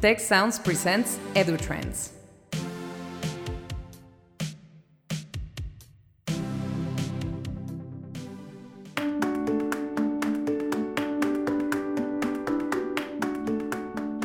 Tec Sounds presents EduTrends.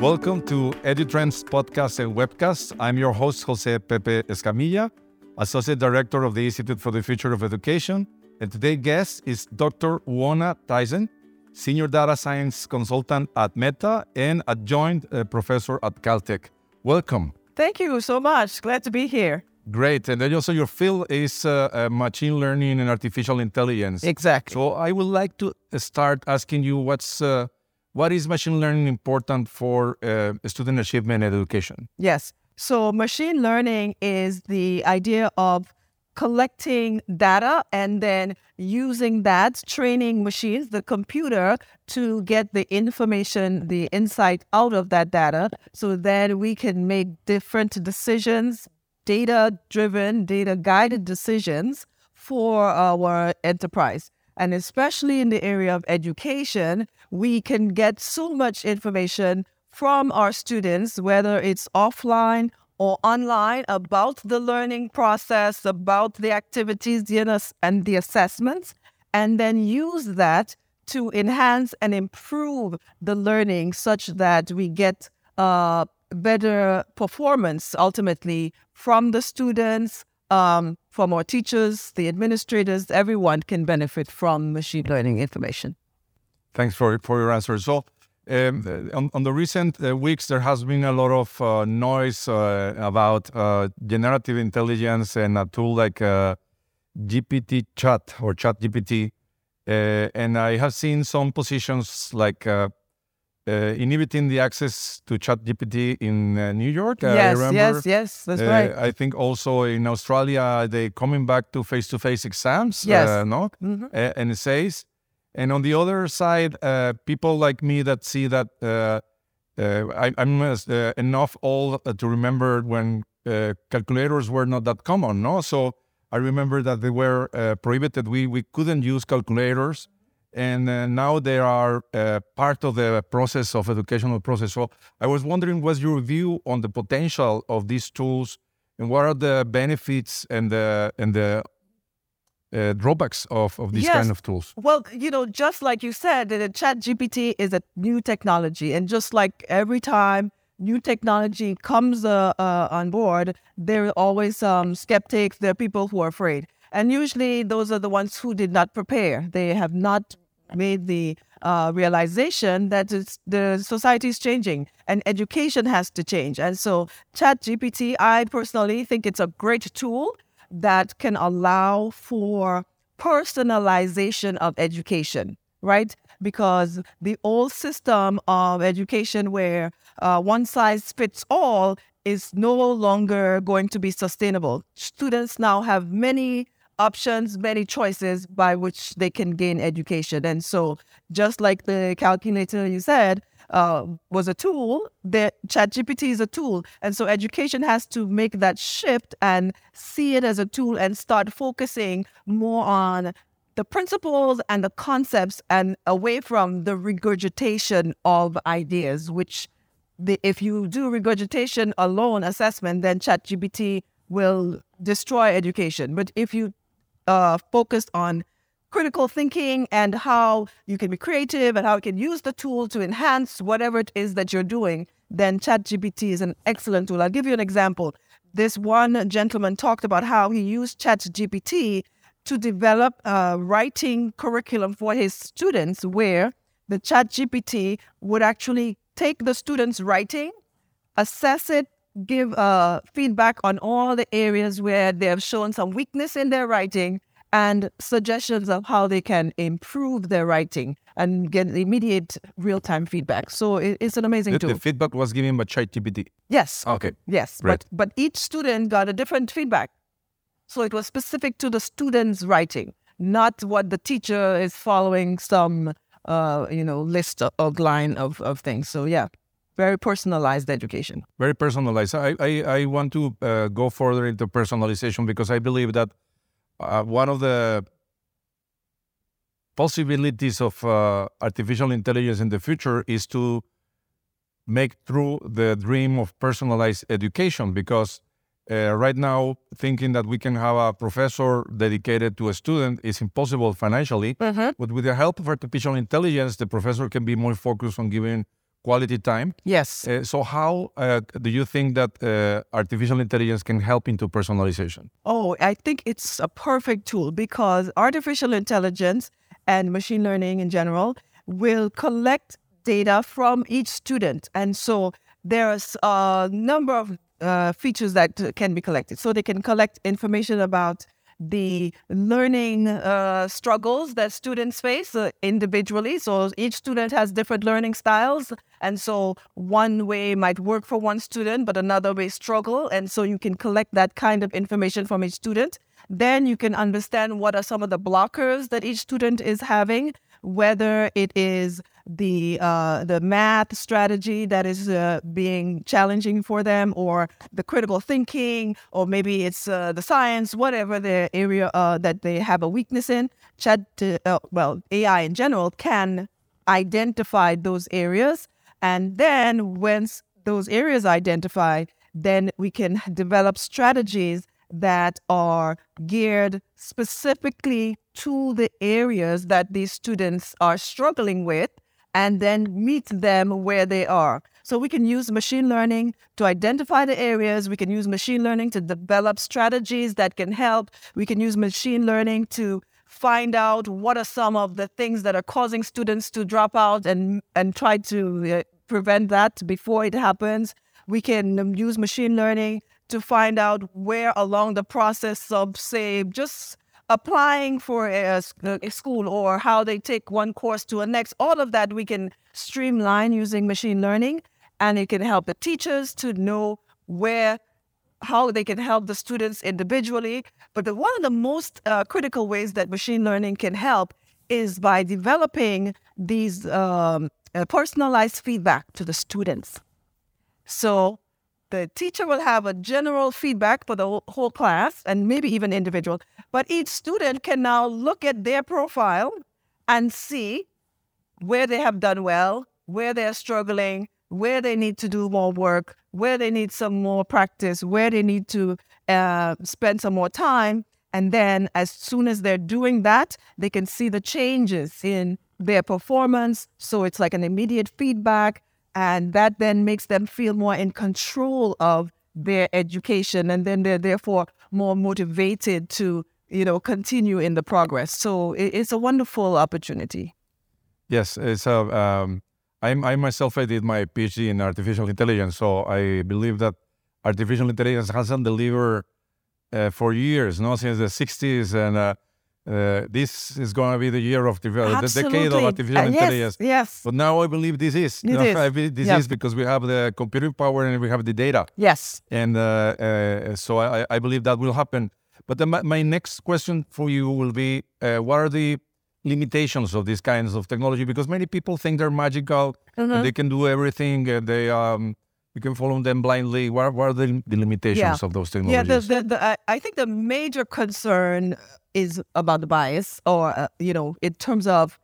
Welcome to EduTrends podcast and webcast. I'm your host, Jose Pepe Escamilla, Associate Director of the Institute for the Future of Education. And today's guest is Dr. Uohna Thiessen, Senior Data Science Consultant at Meta and Adjunct uh, Professor at Caltech. Welcome. Thank you so much. Glad to be here. Great. And then also your field is uh, uh, machine learning and artificial intelligence. Exactly. So I would like to start asking you what's uh, what is machine learning important for uh, student achievement and education? Yes. So machine learning is the idea of collecting data and then using that, training machines, the computer, to get the information, the insight out of that data. So then we can make different decisions, data driven, data guided decisions for our enterprise. And especially in the area of education, we can get so much information from our students, whether it's offline or online, about the learning process, about the activities and the assessments, and then use that to enhance and improve the learning such that we get uh, better performance ultimately from the students, um, from our teachers, the administrators, everyone can benefit from machine learning information. Thanks for, for your answer. So, um, on, on, the recent uh, weeks, there has been a lot of uh, noise uh, about uh, generative intelligence and a tool like uh, GPT Chat or Chat GPT. Uh, and I have seen some positions like uh, inhibiting the access to Chat GPT in uh, New York. Uh, yes, yes, yes, that's right. I think also in Australia they're coming back to face-to-face exams. Yes, no, mm-hmm. and essays. And on the other side, uh, people like me that see that uh, uh, I, am enough old to remember when calculators were not that common. No, so I remember that they were prohibited. We we couldn't use calculators and uh, now they are uh, part of the process of educational process. So I was wondering, what's your view on the potential of these tools, and what are the benefits and the and the uh, drawbacks of, of these yes. kind of tools? Well, you know, just like you said, the Chat GPT is a new technology, and just like every time new technology comes uh, uh, on board, there are always um, skeptics. There are people who are afraid. And usually those are the ones who did not prepare. They have not made the uh, realization that the society is changing and education has to change. And so, ChatGPT, I personally think it's a great tool that can allow for personalization of education, right? Because the old system of education where uh, one size fits all is no longer going to be sustainable. Students now have many options, many choices by which they can gain education. And so, just like the calculator you said uh, was a tool, the ChatGPT is a tool. And so, education has to make that shift and see it as a tool and start focusing more on the principles and the concepts and away from the regurgitation of ideas, which the, if you do regurgitation alone assessment, then ChatGPT will destroy education. But if you uh, focused on critical thinking and how you can be creative and how you can use the tool to enhance whatever it is that you're doing, then ChatGPT is an excellent tool. I'll give you an example. This one gentleman talked about how he used ChatGPT to develop a writing curriculum for his students where the ChatGPT would actually take the students' writing, assess it give uh, feedback on all the areas where they have shown some weakness in their writing and suggestions of how they can improve their writing and get immediate real-time feedback. So it, it's an amazing the, tool. The feedback was given by ChatGPT. Yes. Okay. Yes. Right. But but each student got a different feedback. So it was specific to the student's writing, not what the teacher is following some uh, you know list of line of, of things. So yeah very personalized education. Very personalized. I, I, I want to uh, go further into personalization because I believe that uh, one of the possibilities of uh, artificial intelligence in the future is to make true the dream of personalized education because uh, right now thinking that we can have a professor dedicated to a student is impossible financially Mhm. but with the help of artificial intelligence the professor can be more focused on giving quality time Yes. uh, so how uh, do you think that uh, artificial intelligence can help into personalization Oh, I think it's a perfect tool because artificial intelligence and machine learning in general will collect data from each student. And so there's a number of uh, features that uh, can be collected. So they can collect information about the learning uh, struggles that students face uh, individually. So each student has different learning styles. And so one way might work for one student, but another way struggle. And so you can collect that kind of information from each student. Then you can understand what are some of the blockers that each student is having, whether it is the uh, the math strategy that is uh, being challenging for them, or the critical thinking, or maybe it's uh, the science, whatever the area uh, that they have a weakness in. Chat, uh, well, AI in general can identify those areas, and then once those areas are identified, then we can develop strategies that are geared specifically to the areas that these students are struggling with and then meet them where they are. So we can use machine learning to identify the areas. We can use machine learning to develop strategies that can help. We can use machine learning to find out what are some of the things that are causing students to drop out and and try to uh, prevent that before it happens. We can um, use machine learning to find out where along the process of say just applying for a school or how they take one course to a next all of that we can streamline using machine learning and it can help the teachers to know where how they can help the students individually. But the, one of the most uh, critical ways that machine learning can help is by developing these um, uh, personalized feedback to the students. So the teacher will have a general feedback for the whole- class and maybe even individual, but each student can now look at their profile and see where they have done well, where they're struggling, where they need to do more work, where they need some more practice, where they need to uh, spend some more time. And then, as soon as they're doing that, they can see the changes in their performance. So it's like an immediate feedback. And that then makes them feel more in control of their education. And then they're therefore more motivated to, you know, continue in the progress. So it's a wonderful opportunity. Yes, So. Um, I'm, I myself I did my PhD in artificial intelligence, so I believe that artificial intelligence hasn't delivered uh, for years, no, since the '60s, and uh, uh, this is going to be the year of the, the decade of artificial Uh, yes, intelligence. Yes. But now I believe this is. It No, is. I believe this Yeah. is because we have the computing power and we have the data, Yes. and uh, uh, so I, I believe that will happen. But my, my next question for you will be: uh, What are the limitations of these kinds of technology? Because many people think they're magical, Mm-hmm. and they can do everything, and they um, you can follow them blindly. What, what are the, the limitations of those Yeah, technologies? the, the, the, I, I think the major concern is about the bias, or, uh, you know, in terms of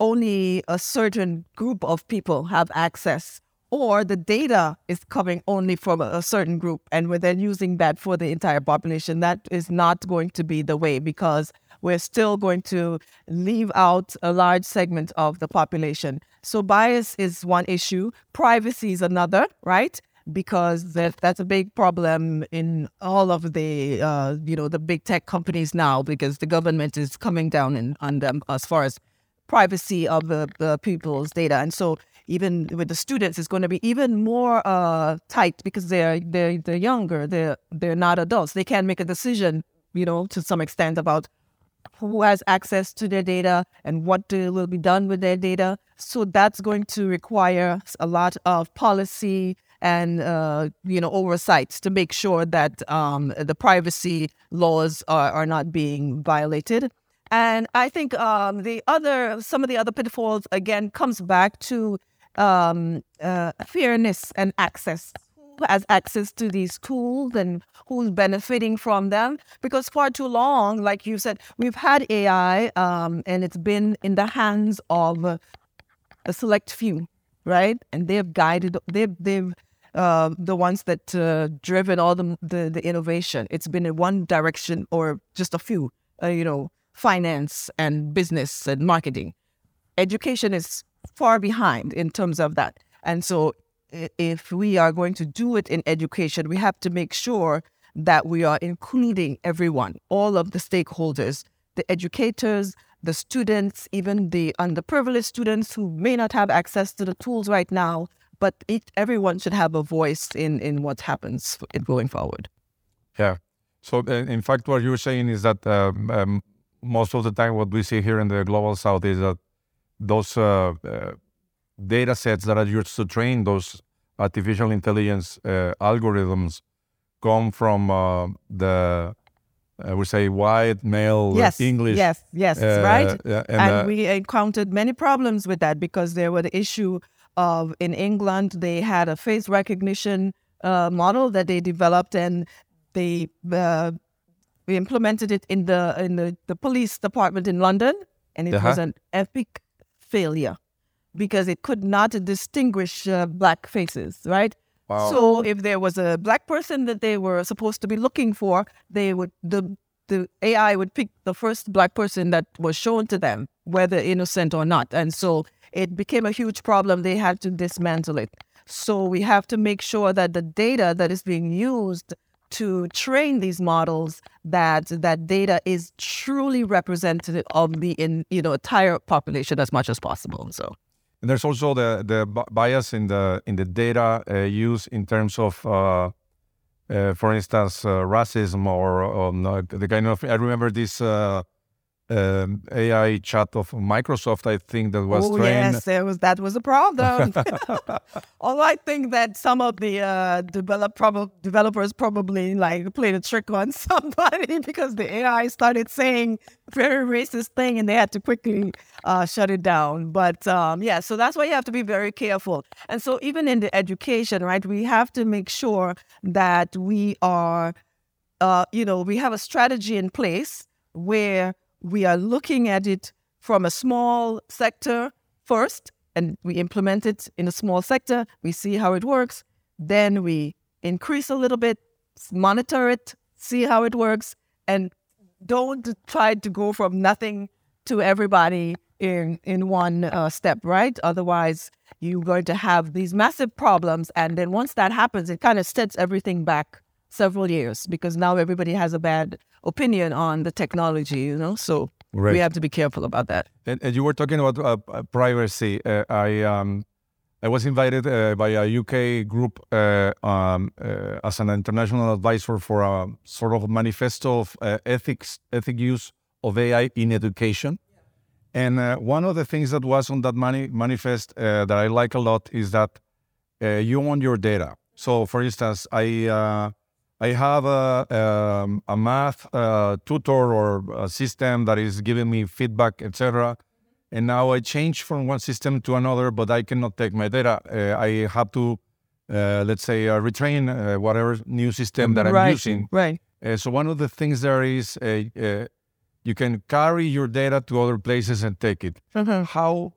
only a certain group of people have access, or the data is coming only from a, a certain group, and we're then using that for the entire population. That is not going to be the way because we're still going to leave out a large segment of the population. So bias is one issue. Privacy is another, right? Because that that's a big problem in all of the uh, you know the big tech companies now because the government is coming down in, on them as far as privacy of the, the people's data. And so even with the students, it's going to be even more uh, tight because they're they're they're younger. They're they're not adults. They can't make a decision, you know, to some extent about who has access to their data and what will be done with their data. So that's going to require a lot of policy and uh, you know oversight to make sure that um, the privacy laws are, are not being violated. And I think um, the other, some of the other pitfalls again comes back to um, uh, fairness and access. Who has access to these tools and who's benefiting from them? Because far too long, like you said, we've had AI um, and it's been in the hands of a select few. right? And they've guided, they've, they've uh, the ones that uh, driven all the, the, the innovation. It's been in one direction or just a few, uh, you know, finance and business and marketing. Education is far behind in terms of that. And so, if we are going to do it in education, we have to make sure that we are including everyone, all of the stakeholders, the educators, the students, even the underprivileged students who may not have access to the tools right now, but it, everyone should have a voice in, in what happens going forward. Yeah. So, uh, in fact, what you're saying is that um, um, most of the time, what we see here in the global south is that those uh, uh, data sets that are used to train those artificial intelligence uh, algorithms come from uh, the I would say white male yes, English. Yes, yes, uh, right. And, and uh, we encountered many problems with that because there were the issue of in England they had a face recognition uh, model that they developed and they uh, we implemented it in the in the, the police department in London and it uh-huh. was an epic failure because it could not distinguish uh, black faces, right? Wow. So if there was a black person that they were supposed to be looking for, they would the the AI would pick the first black person that was shown to them, whether innocent or not. And so it became a huge problem. They had to dismantle it. So we have to make sure that the data that is being used to train these models that that data is truly representative of the in you know entire population as much as possible. So and there's also the the bias in the in the data uh, use in terms of, uh, uh, for instance, uh, racism or um, the kind of. I remember this uh, um, AI chat of Microsoft, I think that was oh, trained. Yes, was that was a problem. Although I think that some of the uh, develop prob- developers probably like played a trick on somebody because the AI started saying very racist thing and they had to quickly uh, shut it down. But um, yeah, so that's why you have to be very careful. And so even in the education, right, we have to make sure that we are, uh, you know, we have a strategy in place where we are looking at it from a small sector first, and we implement it in a small sector. We see how it works. Then we increase a little bit, monitor it, see how it works, and don't try to go from nothing to everybody in in one uh, step, right? Otherwise, you're going to have these massive problems, and then once that happens, it kind of sets everything back several years because now everybody has a bad opinion on the technology, you know. So right. we have to be careful about that. And, and you were talking about uh, uh privacy. Uh, I um, I was invited uh, by a UK group uh, um, uh, as an international advisor for a sort of manifesto of ethics, ethic use of AI in education. And one of the things that was on that mani- manifest that I like a lot is that you own your data. So, for instance, I I have a, um, a math uh, tutor or a system that is giving me feedback, etc. And now I change from one system to another, but I cannot take my data. Uh, I have to, uh, let's say, uh, retrain uh, whatever new system that I'm right, using. Right. Uh, so one of the things there is you can carry your data to other places and take it. Mm-hmm. How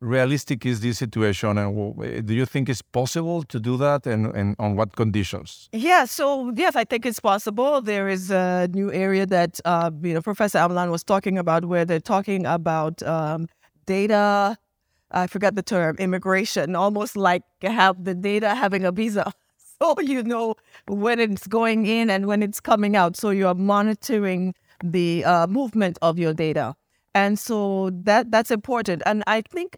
realistic is this situation and do you think it's possible to do that and, and on what conditions? Yeah so yes i think it's possible. There is a new area that uh, you know professor Amlan was talking about where they're talking about um, data i forgot the term immigration almost like have the data having a visa. So you know when it's going in and when it's coming out. So you are monitoring the uh, movement of your data. And so that that's important. And i think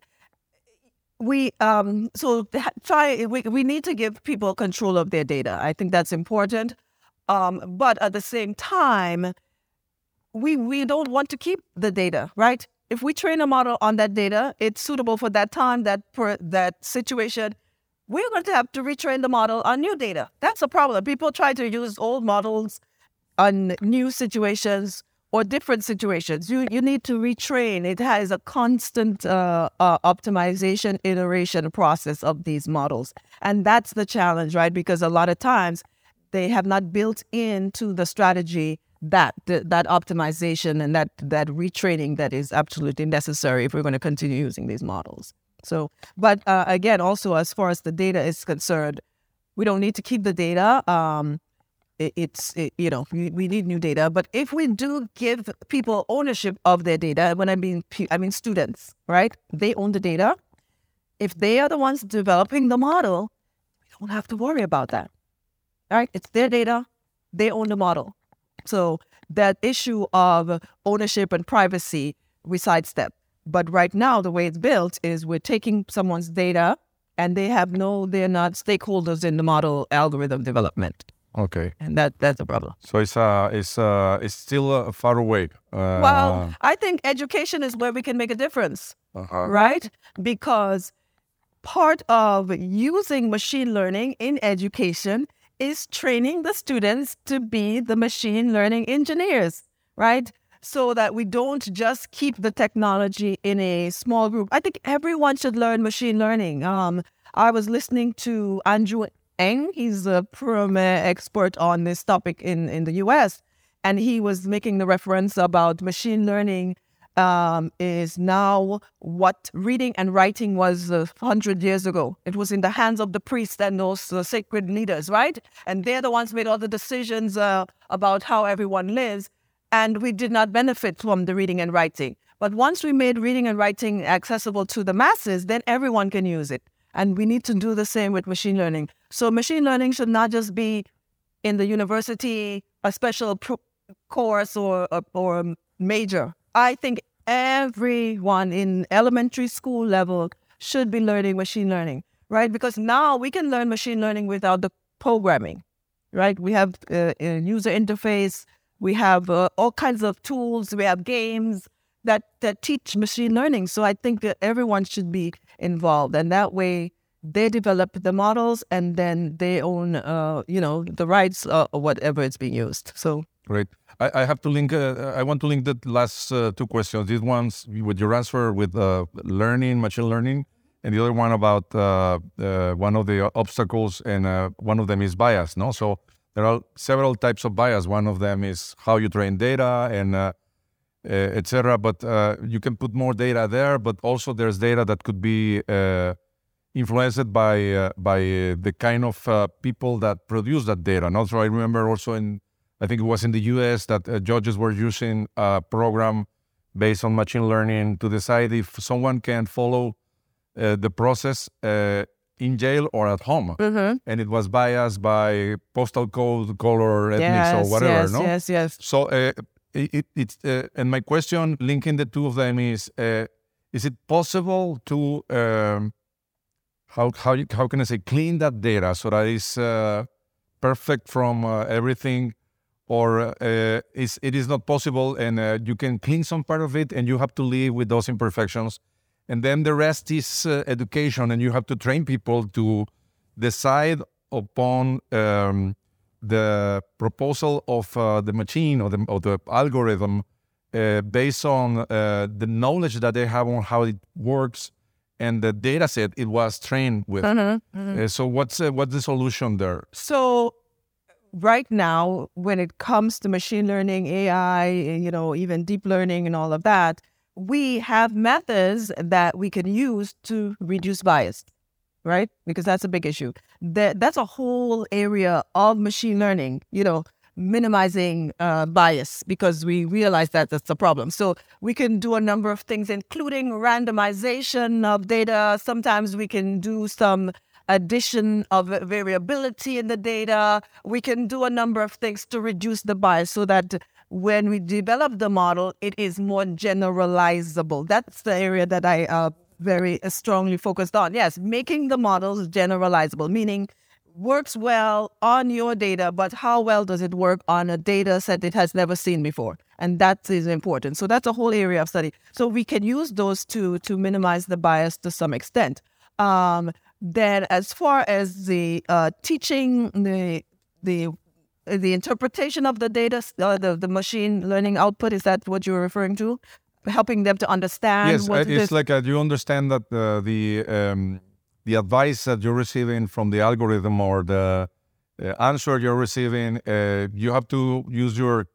we um so try we, we need to give people control of their data. I think that's important. Um but at the same time we we don't want to keep the data right? If we train a model on that data it's suitable for that time that for that situation we're going to have to retrain the model on new data. That's a problem. People try to use old models on new situations or different situations. You you need to retrain. It has a constant uh, uh, optimization iteration process of these models, and that's the challenge, right? Because a lot of times they have not built into the strategy that that optimization and that that retraining that is absolutely necessary if we're going to continue using these models. So, but uh, again, also as far as the data is concerned, we don't need to keep the data. Um, it's it, you know we, need new data, but if we do give people ownership of their data, when I mean I mean students, right? They own the data. If they are the ones developing the model, we don't have to worry about that. Right, it's their data. They own the model. So that issue of ownership and privacy we sidestep. But right now, the way it's built is we're taking someone's data and they have no, they're not stakeholders in the model algorithm development. Okay. And that that's a problem. So it's uh it's uh it's still uh, far away. Uh, Well, I think education is where we can make a difference, uh-huh. right? Because part of using machine learning in education is training the students to be the machine learning engineers, right? So that we don't just keep the technology in a small group. I think everyone should learn machine learning. Um, I was listening to Andrew Ng. He's a premier expert on this topic in, in the US. And he was making the reference about machine learning um, is now what reading and writing was uh, hundred years ago. It was in the hands of the priests and those uh, sacred leaders, right? And they're the ones made all the decisions uh, about how everyone lives. And we did not benefit from the reading and writing. But once we made reading and writing accessible to the masses, then everyone can use it. And we need to do the same with machine learning. So machine learning should not just be in the university, a special pro- course or, or, or major. I think everyone in elementary school level should be learning machine learning, right? Because now we can learn machine learning without the programming, right? We have uh, a user interface, we have uh, all kinds of tools, we have games that, that teach machine learning. So I think that everyone should be involved, and that way they develop the models and then they own, uh, you know, the rights uh, or whatever it's being used. So Great. I, have to link. Uh, I want to link the last uh, two questions. These ones with your answer with uh, learning, machine learning, and the other one about uh, one of the obstacles, and one of them is bias. No, so there are several types of bias. One of them is how you train data and etc. But you can put more data there. But also there's data that could be influenced by by the kind of people that produce that data. And also, I remember also in I think it was in the US that uh, judges were using a program based on machine learning to decide if someone can follow uh, the process uh, in jail or at home. mm-hmm. And it was biased by postal code, color, ethnic, yes, or whatever. yes, no? yes, yes. So uh, it, uh, and my question linking the two of them is: uh, Is it possible to um, how how how can I say clean that data so that it's uh, perfect from uh, everything? Or uh, is, it is not possible and uh, you can clean some part of it and you have to live with those imperfections. And then the rest is education and you have to train people to decide upon um, the proposal of uh, the machine or the, or the algorithm uh, based on uh, the knowledge that they have on how it works and the data set it was trained with. Mm-hmm, mm-hmm. so what's what's the solution there? So right now, when it comes to machine learning, AI, you know, even deep learning and all of that, we have methods that we can use to reduce bias, right? Because that's a big issue. That that's a whole area of machine learning, you know, minimizing uh, bias because we realize that that's a problem. So we can do a number of things, including randomization of data. Sometimes we can do some addition of variability in the data. We can do a number of things to reduce the bias so that when we develop the model, it is more generalizable. That's the area that I uh, very strongly focused on. Yes, making the models generalizable, meaning works well on your data, but how well does it work on a data set it has never seen before? And that is important. So that's a whole area of study. So we can use those two to minimize the bias to some extent. Um, then, as far as the uh, teaching, the the the interpretation of the data, uh, the the machine learning output, is that what you're referring to? Helping them to understand. Yes, uh, it's like uh, you understand that uh, the um, the advice that you're receiving from the algorithm or the uh, answer you're receiving, you have to use your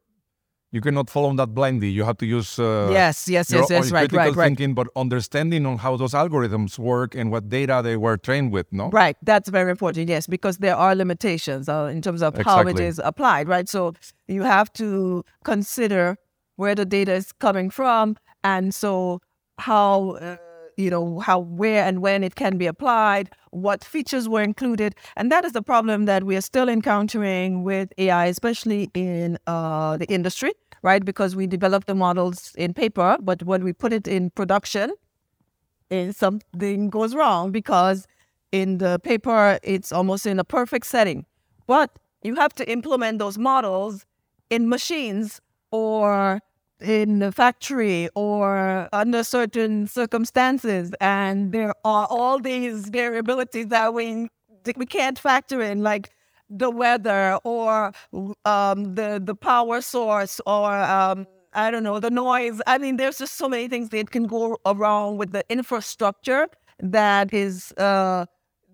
you cannot follow that blindly. You have to use uh, yes, yes, your yes, yes, right, right, right. thinking, but understanding on how those algorithms work and what data they were trained with. No, Right, that's very important. Yes, because there are limitations uh, in terms of how it is applied. Right, so you have to consider where the data is coming from, and so how uh, you know how where and when it can be applied, what features were included, and that is the problem that we are still encountering with AI, especially in uh, the industry. Right, because we develop the models in paper, but when we put it in production, is something goes wrong because in the paper it's almost in a perfect setting but you have to implement those models in machines or in the factory or under certain circumstances and there are all these variabilities that we we can't factor in like the weather or um, the the power source or um, I don't know the noise. I mean, there's just so many things that can go wrong with the infrastructure that is uh,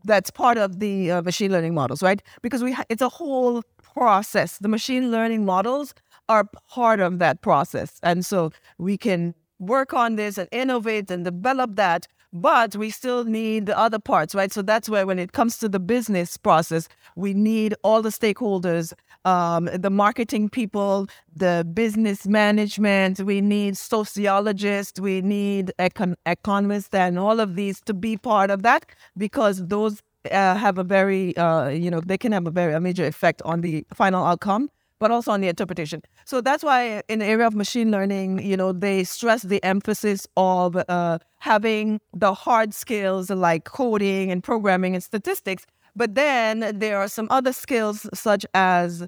that's part of the uh, machine learning models, right? Because we ha- it's a whole process. The machine learning models are part of that process, and so we can work on this and innovate and develop that. But we still need the other parts, right? So that's where, when it comes to the business process, we need all the stakeholders, um, the marketing people, the business management. We need sociologists, we need econ- economists, and all of these to be part of that because those uh, have a very, uh, you know, they can have a very a major effect on the final outcome but also on the interpretation. So that's why in the area of machine learning, you know, they stress the emphasis of uh, having the hard skills like coding and programming and statistics. But then there are some other skills such as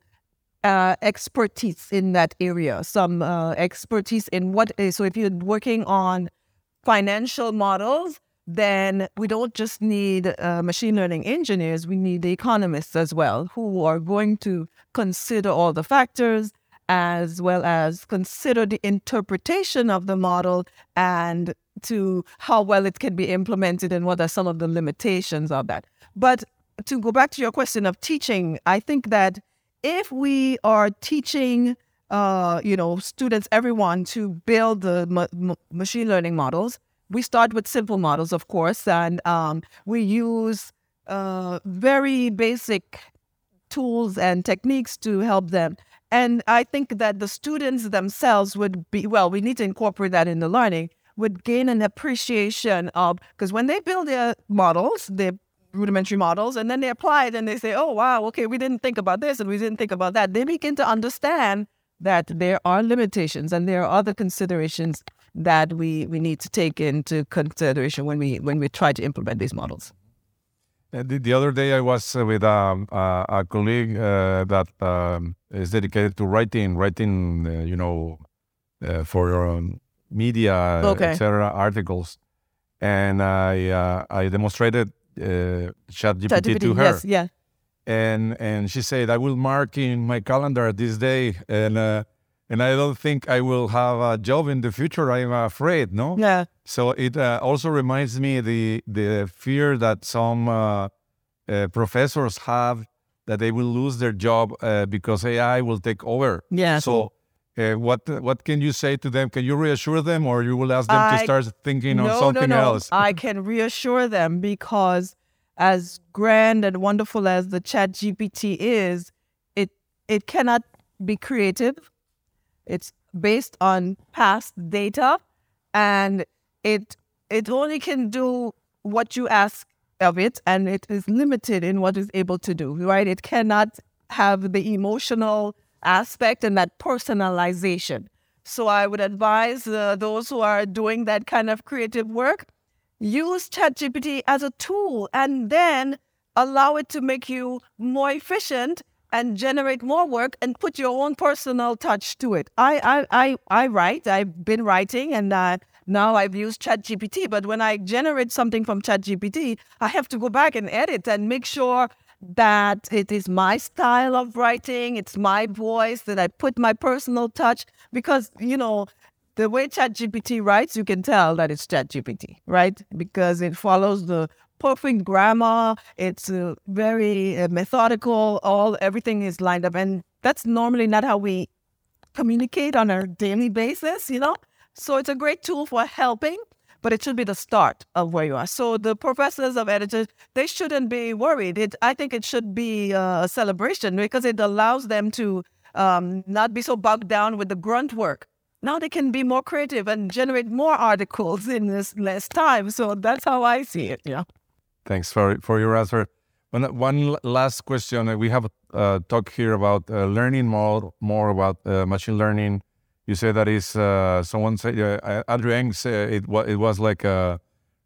uh, expertise in that area, some uh, expertise in what is. So if you're working on financial models, then we don't just need uh, machine learning engineers, we need the economists as well, who are going to consider all the factors as well as consider the interpretation of the model and to how well it can be implemented and what are some of the limitations of that. But to go back to your question of teaching, I think that if we are teaching uh, you know, students, everyone to build the ma- ma- machine learning models. We start with simple models, of course, and um, we use uh, very basic tools and techniques to help them. And I think that the students themselves would be, well, we need to incorporate that in the learning, would gain an appreciation of, because when they build their models, their rudimentary models, and then they apply it and they say, oh, wow, okay, we didn't think about this and we didn't think about that, they begin to understand that there are limitations and there are other considerations that we, we need to take into consideration when we when we try to implement these models. Uh, The, the other day, I was uh, with um, uh, a colleague uh, that um, is dedicated to writing, writing, uh, you know, uh, for um, media, Okay. etc., articles, and I uh, I demonstrated uh, ChatGPT to her, Yes, yeah. and and she said, "I will mark in my calendar this day," and uh, and I don't think I will have a job in the future. I'm afraid, no. Yeah. So it uh, also reminds me the the fear that some uh, uh, professors have that they will lose their job uh, because AI will take over. Yeah. So uh, what what can you say to them? Can you reassure them, or you will ask them I- to start thinking on no, something no, no. else? I can reassure them because as grand and wonderful as the chat GPT is, it it cannot be creative. It's based on past data and it it only can do what you ask of it and it is limited in what it's able to do, right? It cannot have the emotional aspect and that personalization. So I would advise uh, those who are doing that kind of creative work, use ChatGPT as a tool and then allow it to make you more efficient and generate more work and put your own personal touch to it. I I I, I write. I've been writing and uh, now I've used ChatGPT. But when I generate something from ChatGPT, I have to go back and edit and make sure that it is my style of writing, it's my voice, that I put my personal touch. Because, you know, the way ChatGPT writes, you can tell that it's ChatGPT, right? Because it follows the perfect grammar. It's uh, very uh, methodical. All everything is lined up, and that's normally not how we communicate on a daily basis, you know? So it's a great tool for helping, but it should be the start of where you are. So the professors of editors, they shouldn't be worried. It, I think it should be a celebration because it allows them to um, not be so bogged down with the grunt work. Now they can be more creative and generate more articles in this less time. So that's how I see it. Yeah. Thanks for for your answer. One, one last question. We have uh, talked here about uh, learning more more about uh, machine learning. You say that is uh, someone said uh, Andrew Ng said it was it was like uh,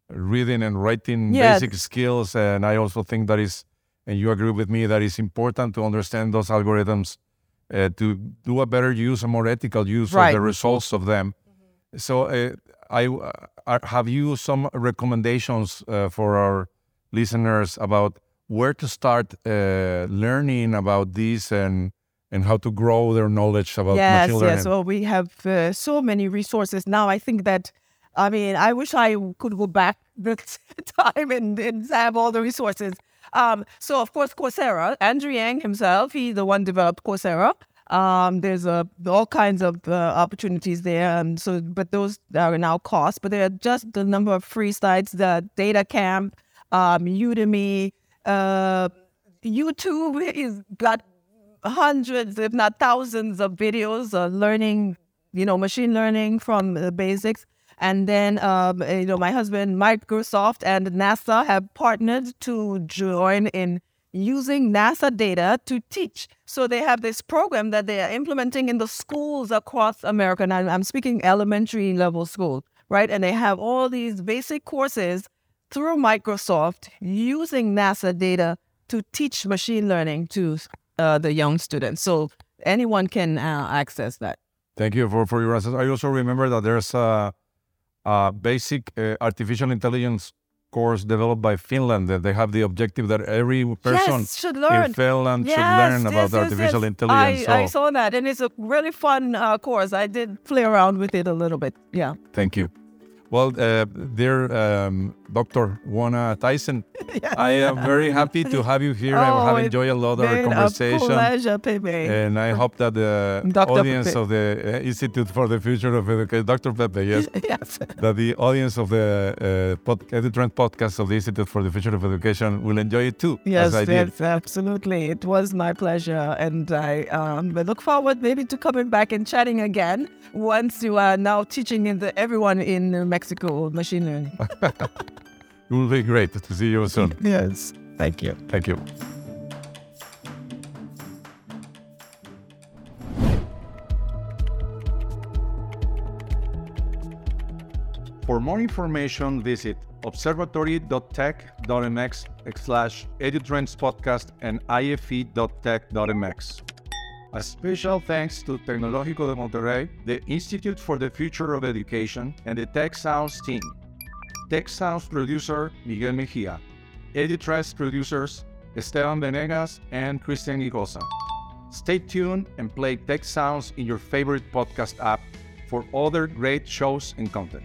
reading and writing Yes. basic skills, and I also think that is, and you agree with me that it's important to understand those algorithms uh, to do a better use, a more ethical use of the results of them. So, uh, I uh, have you some recommendations uh, for our listeners about where to start uh, learning about this and and how to grow their knowledge about yes, machine learning? yes. Well, we have uh, so many resources now. I think that, I mean, I wish I could go back the time and, and have all the resources. Um, so, of course, Coursera, Andrew Ng himself, he's the one developed Coursera. Um, there's uh, all kinds of uh, opportunities there. And so, but those are now cost. But there are just the number of free sites, the Data Camp, um, Udemy, uh, YouTube is got hundreds, if not thousands, of videos uh, learning, you know, machine learning from the basics. And then, um, you know, my husband, Microsoft and NASA have partnered to join in using NASA data to teach. So they have this program that they are implementing in the schools across America. And I'm speaking elementary level schools, right? And they have all these basic courses through Microsoft using NASA data to teach machine learning to uh, the young students. So anyone can uh, access that. Thank you for, for your answers. I also remember that there's a, a basic uh, artificial intelligence course developed by Finland. That they have the objective that every person yes, should learn. in Finland should Yes, learn about yes, yes, artificial intelligence. I, I saw that, and it's a really fun uh, course. I did play around with it a little bit. Yeah. thank you. Well, uh, dear um, Dr. Juana Thiessen, I am very happy to have you here. I have Oh, enjoyed a lot of our conversation. Pleasure, Pepe. And I hope that the Dr. audience Pepe. of the uh, Institute for the Future of Education, Dr. Pepe, yes, yes. that the audience of the uh, EduTrend podcast of the Institute for the Future of Education will enjoy it too, Yes, as I did. yes, absolutely. It was my pleasure, and I um, look forward maybe to coming back and chatting again once you are now teaching in the, everyone in Mexico machine learning. It will be great to see you soon. yes, thank you. Thank you. For more information, visit observatory.tech.mx slash edutrends podcast and ife.tec.mx. A special thanks to Tecnológico de Monterrey, the Institute for the Future of Education, and the Tec Sounds team. Tec Sounds producer Miguel Mejia. EduTrends producers Esteban Venegas and Christian Igosa. Stay tuned and play Tec Sounds in your favorite podcast app for other great shows and content.